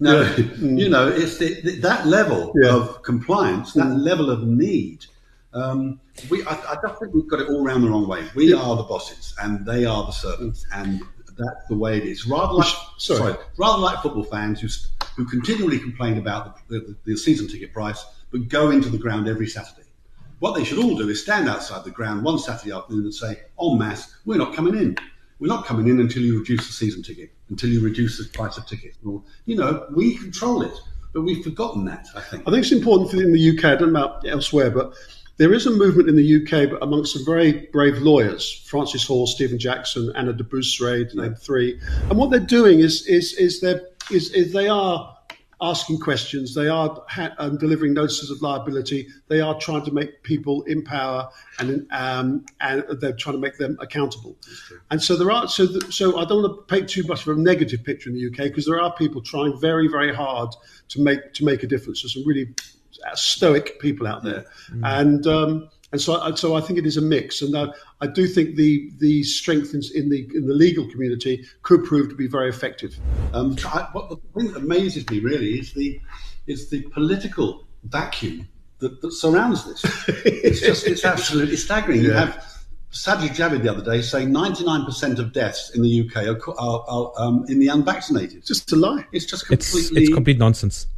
no, you mm. know, it's the, that level Yeah. of compliance, that mm. level of need. Um, we, I, I don't think we've got it all around the wrong way. We are the bosses, and they are the servants, mm. and that's the way it is. Rather like, Sorry. sorry, rather like football fans who who continually complain about the, the, the season ticket price, but go into the ground every Saturday. What they should all do is stand outside the ground one Saturday afternoon and say, en masse, we're not coming in. We're not coming in until you reduce the season ticket, until you reduce the price of tickets. Or, you know, we control it, but we've forgotten that, I think. I think it's important for in the UK. I don't know about elsewhere, but there is a movement in the UK, amongst some very brave lawyers, Francis Hoar, Stephen Jackson, Anna de Buisseret, to name three. And what they're doing is is is they is, is they are asking questions. They are ha- um, delivering notices of liability. They are trying to make people in power, and um, and they're trying to make them accountable. And so there are so so I don't want to paint too much of a negative picture in the UK because there are people trying very very hard to make to make a difference. There's some really stoic people out there, and um, And so, I, so I think it is a mix, and I, I do think the the strength in, in the in the legal community could prove to be very effective. Um, I, what the thing that amazes me really is the is the political vacuum that, that surrounds this. (laughs) it's just it's absolutely staggering. You have Sajid Javid the other day saying 99% of deaths in the UK are, are, are um, in the unvaccinated. It's just a lie. It's just completely it's complete nonsense.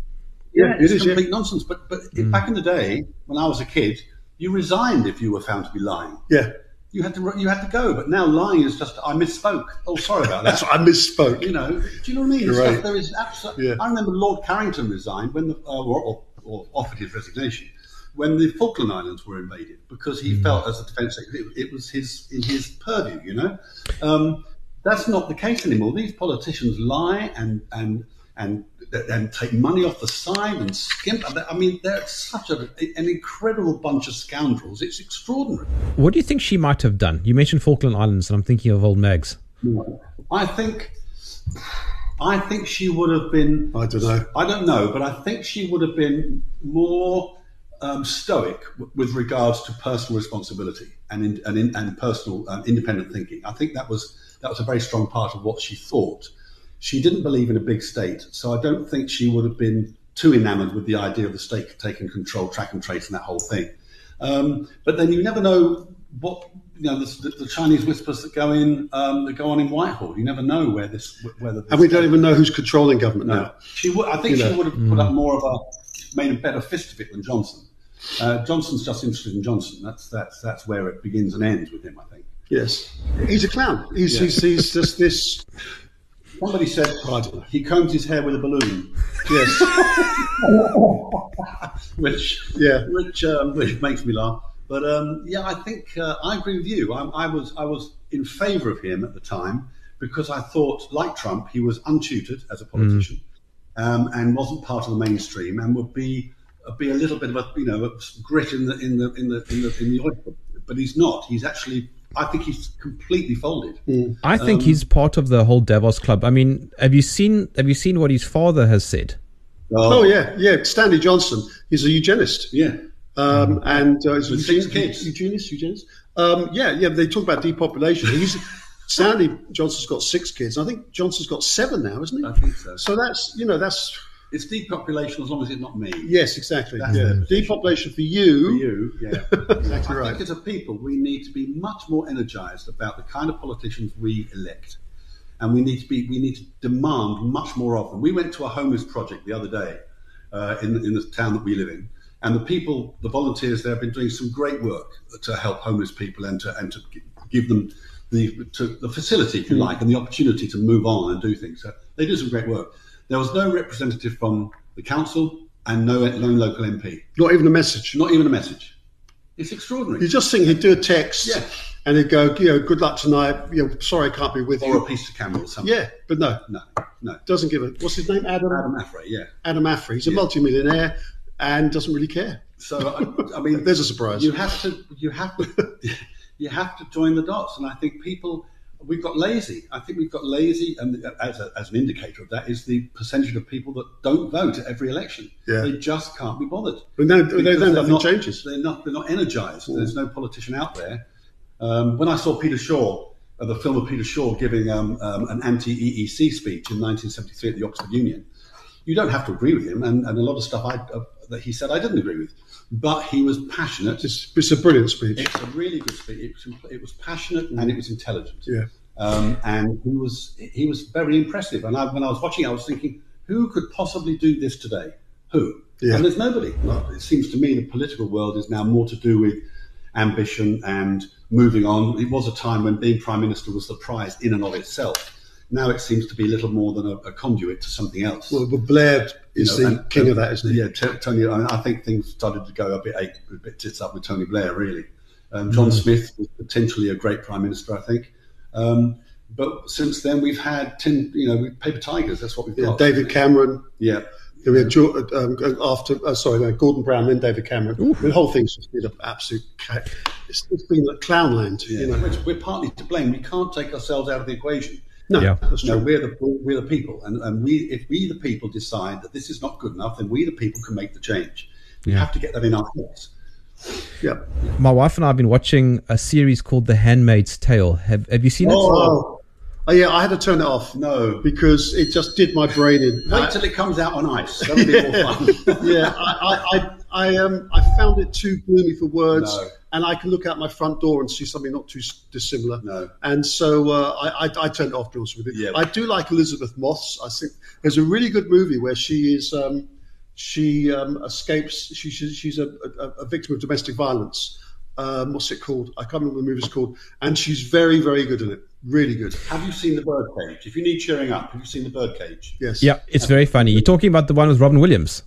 yeah, it it's is, yeah. complete nonsense. But but back in the day when I was a kid, you resigned if you were found to be lying. Yeah, You had to you had to go. But now lying is just I misspoke. Oh, sorry about that. that's what I misspoke. You know, do you know what I mean? Right. there is absolutely. Yeah. I remember Lord Carrington resigned when the uh, or, or, offered his resignation when the Falkland Islands were invaded because he felt as a defence secretary it, it was his in his purview. You know, um, that's not the case anymore. These politicians lie and and and and take money off the side and skimp. I mean, they're such a, an incredible bunch of scoundrels. It's extraordinary. What do you think she might have done? You mentioned Falkland Islands, and I'm thinking of old Mags. I think. I think she would have been. I don't know. I don't know, but I think she would have been more um, stoic w- with regards to personal responsibility and in, and, in, and personal um, independent thinking. I think that was that was a very strong part of what she thought. She didn't believe in a big state, so I don't think she would have been too enamoured with the idea of the state taking control, track and trace, and that whole thing. Um, but then you never know what you know the, the, the Chinese whispers that go in um, that go on in Whitehall. You never know where this whether this And we don't even know who's controlling government no, now. she would. I think You she know. would have put up more of a made a better fist of it than Johnson. Uh, Johnson's just interested in Johnson. That's that's that's where it begins and ends with him. I think. Yes, he's a clown. He's Yeah. he's, he's just this. Somebody said he combs his hair with a balloon, Yes, (laughs) which Yeah. which um, which makes me laugh. But um, yeah, I think uh, I agree with you. I, I was I was in favour of him at the time because I thought, like Trump, he was untutored as a politician um, and wasn't part of the mainstream and would be uh, be a little bit of a you know a grit in the in the in the in the in the oil. But he's not. He's actually. I think he's completely folded. I think Um, he's part of the whole Davos club. I mean, have you seen have you seen what his father has said? Oh yeah, yeah. Stanley Johnson. He's a eugenist. yeah. Um, and uh, is it With six eugen- kids. Eugenist, eugenist. Um, yeah, yeah. They talk about depopulation. He's Stanley Johnson's got six kids. I think Johnson's got seven now, isn't he? I think so. So that's you know that's It's depopulation as long as it's not me. yes, exactly. That's yeah. Depopulation for you. For you, yeah. (laughs) Exactly I right. think as a people, we need to be much more energised about the kind of politicians we elect, and we need to be we need to demand much more of them. We went to a homeless project the other day uh, in in the town that we live in, and the people, the volunteers there, have been doing some great work to help homeless people and to and to give them the to the facility, if you like, and the opportunity to move on and do things. So they do some great work. There was no representative from the council and no no local MP. Not even a message. Not even a message. It's extraordinary. You just think he'd do a text, Yeah. and he'd go, you know, good luck tonight. You know, sorry I can't be with or you. a piece of camera or something. Yeah, but no, No, no. doesn't give a. What's his name? Adam. Adam Afriyie, yeah. Adam Afriyie. He's a multimillionaire and doesn't really care. So I, I mean, (laughs) There's a surprise. You have to, you have to, (laughs) you have to join the dots. And I think people, we've got lazy. I think we've got lazy, and as, a, as an indicator of that is the percentage of people that don't vote at every election. Yeah. They just can't be bothered. But no, they- Because then they're nothing not- changes. They're not. They're not energized. There's no politician out there. Um, when I saw Peter Shore, uh, the film of Peter Shore giving um, um, an anti-EEC speech in 1973 at the Oxford Union, you don't have to agree with him, and, and a lot of stuff I, uh, that he said I didn't agree with, but he was passionate. It's, it's a brilliant speech. It's a really good speech. It was, it was passionate and it was intelligent. Yeah. Um, and he was he was very impressive. And I, when I was watching, I was thinking, who could possibly do this today? Who? Yeah. And there's nobody. Well, It seems to me the political world is now more to do with ambition and moving on. It was a time when being prime minister was the prize in and of itself. Now it seems to be little more than a, a conduit to something else. Well, but Blair is You know, the and- king of that, isn't he? Yeah, T- Tony. I, mean, I think things started to go a bit a bit tits up with Tony Blair. Really, um, John Smith was potentially a great prime minister. I think, um, but since then we've had tin, you know, paper tigers. That's what we've Yeah, got. David Cameron. Yeah, Then we had George, um, after, uh, sorry, no, Gordon Brown, then David Cameron. The whole thing's just been an absolute. It's, it's been like clownland. yeah. You know? We're partly to blame. We can't take ourselves out of the equation. No, Yeah. that's No, we're the we're the people, and, and we if we the people decide that this is not good enough, then we the people can make the change. We Yeah. have to get that in our heads. Yeah. My wife and I have been watching a series called The Handmaid's Tale. Have Have you seen it? Oh. oh, yeah, I had to turn it off. No. because it just did my brain in. Wait till it comes out on ice. That'll be more fun. (laughs) yeah, I, I, I, I, um, I found it too gloomy for words, No. and I can look out my front door and see something not too dissimilar. No. And so uh, I, I, I turned it off, to be honest with you. Yeah. I do like Elisabeth Moss. I think there's a really good movie where she is, um, she um, escapes, she, she, she's a, a, a victim of domestic violence. Um, what's it called? I can't remember what the movie's called. And she's very, very good in it. Really good. Have you seen the birdcage? If you need cheering up, have you seen the birdcage? Yes. Yeah, it's very funny. You're talking about the one with Robin Williams.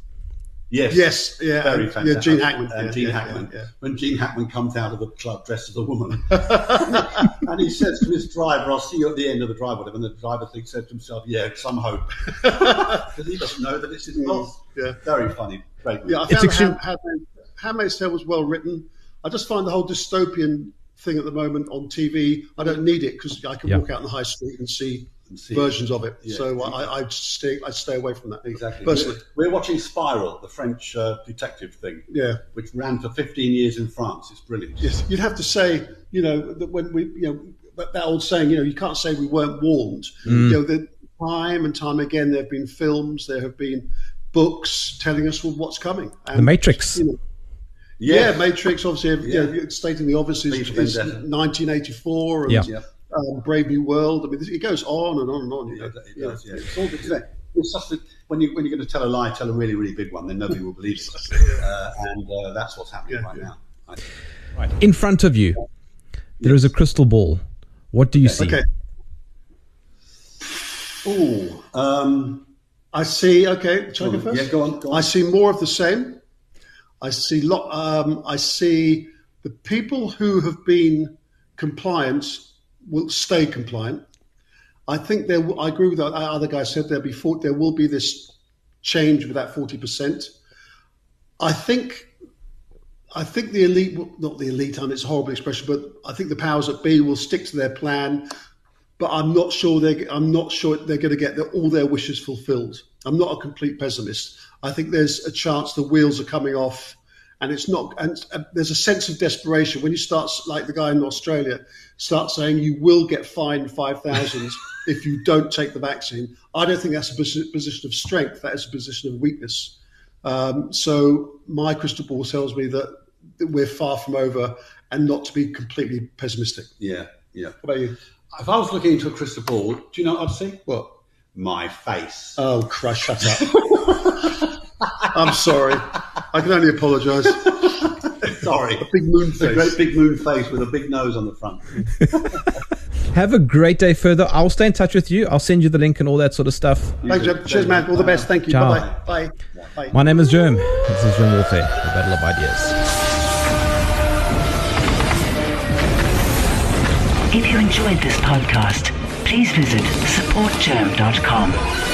Yes. Yes, yeah, Very and- fantastic. yeah, Gene Hackman, And yeah, Gene yeah, Hackman. yeah, yeah. When Gene Hackman comes out of the club dressed as a woman, (laughs) and he says to his driver, "I'll see you at the end of the drive." Whatever. And the driver thinks says to himself, "Yeah, some hope," (laughs) because he doesn't know that it's his mm, boss. yeah. Very funny. Great. Yeah, I It's found extreme- Hand- Handmaid- Handmaid's Tale was well written. I just find the whole dystopian thing at the moment on TV. I don't need it because I can Yeah. walk out in the high street and see, And see versions of it. Yeah. so I, I stay I stay away from that. Exactly. Personally, We're, we're watching Spiral, the French uh, detective thing, yeah. which ran for 15 years in France. It's brilliant. Yes, you'd have to say, you know, that when we, you know, that, that old saying, you know, you can't say we weren't warned. You know, the time and time again, there have been films, there have been books telling us well, what's coming. And, The Matrix. you know, Yeah, Matrix, obviously, Yeah. you know, stating the obvious is, is 1984 and Yeah. Yeah. um, Brave New World. I mean, it goes on and on and on. You know. it it does, yeah. It's all, it's, it's just that when, you, when you're going to tell a lie, tell a really, really big one, then nobody will believe it. (laughs) Uh, and uh, that's what's happening Yeah, right yeah. now. Right In front of you, there is a crystal ball. What do you see? Okay, Ooh, um, I see. Okay, shall I go first? yeah, go on, go on. I see more of the same. I see lot. Um, I see the people who have been compliant will stay compliant. I think there. I agree with that other guy said there before. There will be this change with that forty percent. I think. I think the elite, not the elite, and it's a horrible expression, but I think the powers that be will stick to their plan. But I'm not sure they. I'm not sure they're going to get all their wishes fulfilled. I'm not a complete pessimist. I think there's a chance the wheels are coming off, and it's not. And there's a sense of desperation when you start, like the guy in Australia, start saying you will get fined five thousand (laughs) if you don't take the vaccine. I don't think that's a position of strength. That is a position of weakness. Um, so my crystal ball tells me that we're far from over, and not to be completely pessimistic. yeah, yeah. What about you? If I was looking into a crystal ball, do you know what I'd see? What? My face. Oh, Christ, shut up. (laughs) I'm sorry. I can only apologise. (laughs) Sorry. a Big moon face. A great big moon face with a big nose on the front. (laughs) Have a great day further. I'll stay in touch with you. I'll send you the link and all that sort of stuff. Thanks, Jeff. Cheers, man. All the best. Thank you. Ciao. Bye-bye. Bye. Bye. My name is Germ. This is Germ Warfare, the Battle of Ideas. If you enjoyed this podcast, please visit supportgerm.com.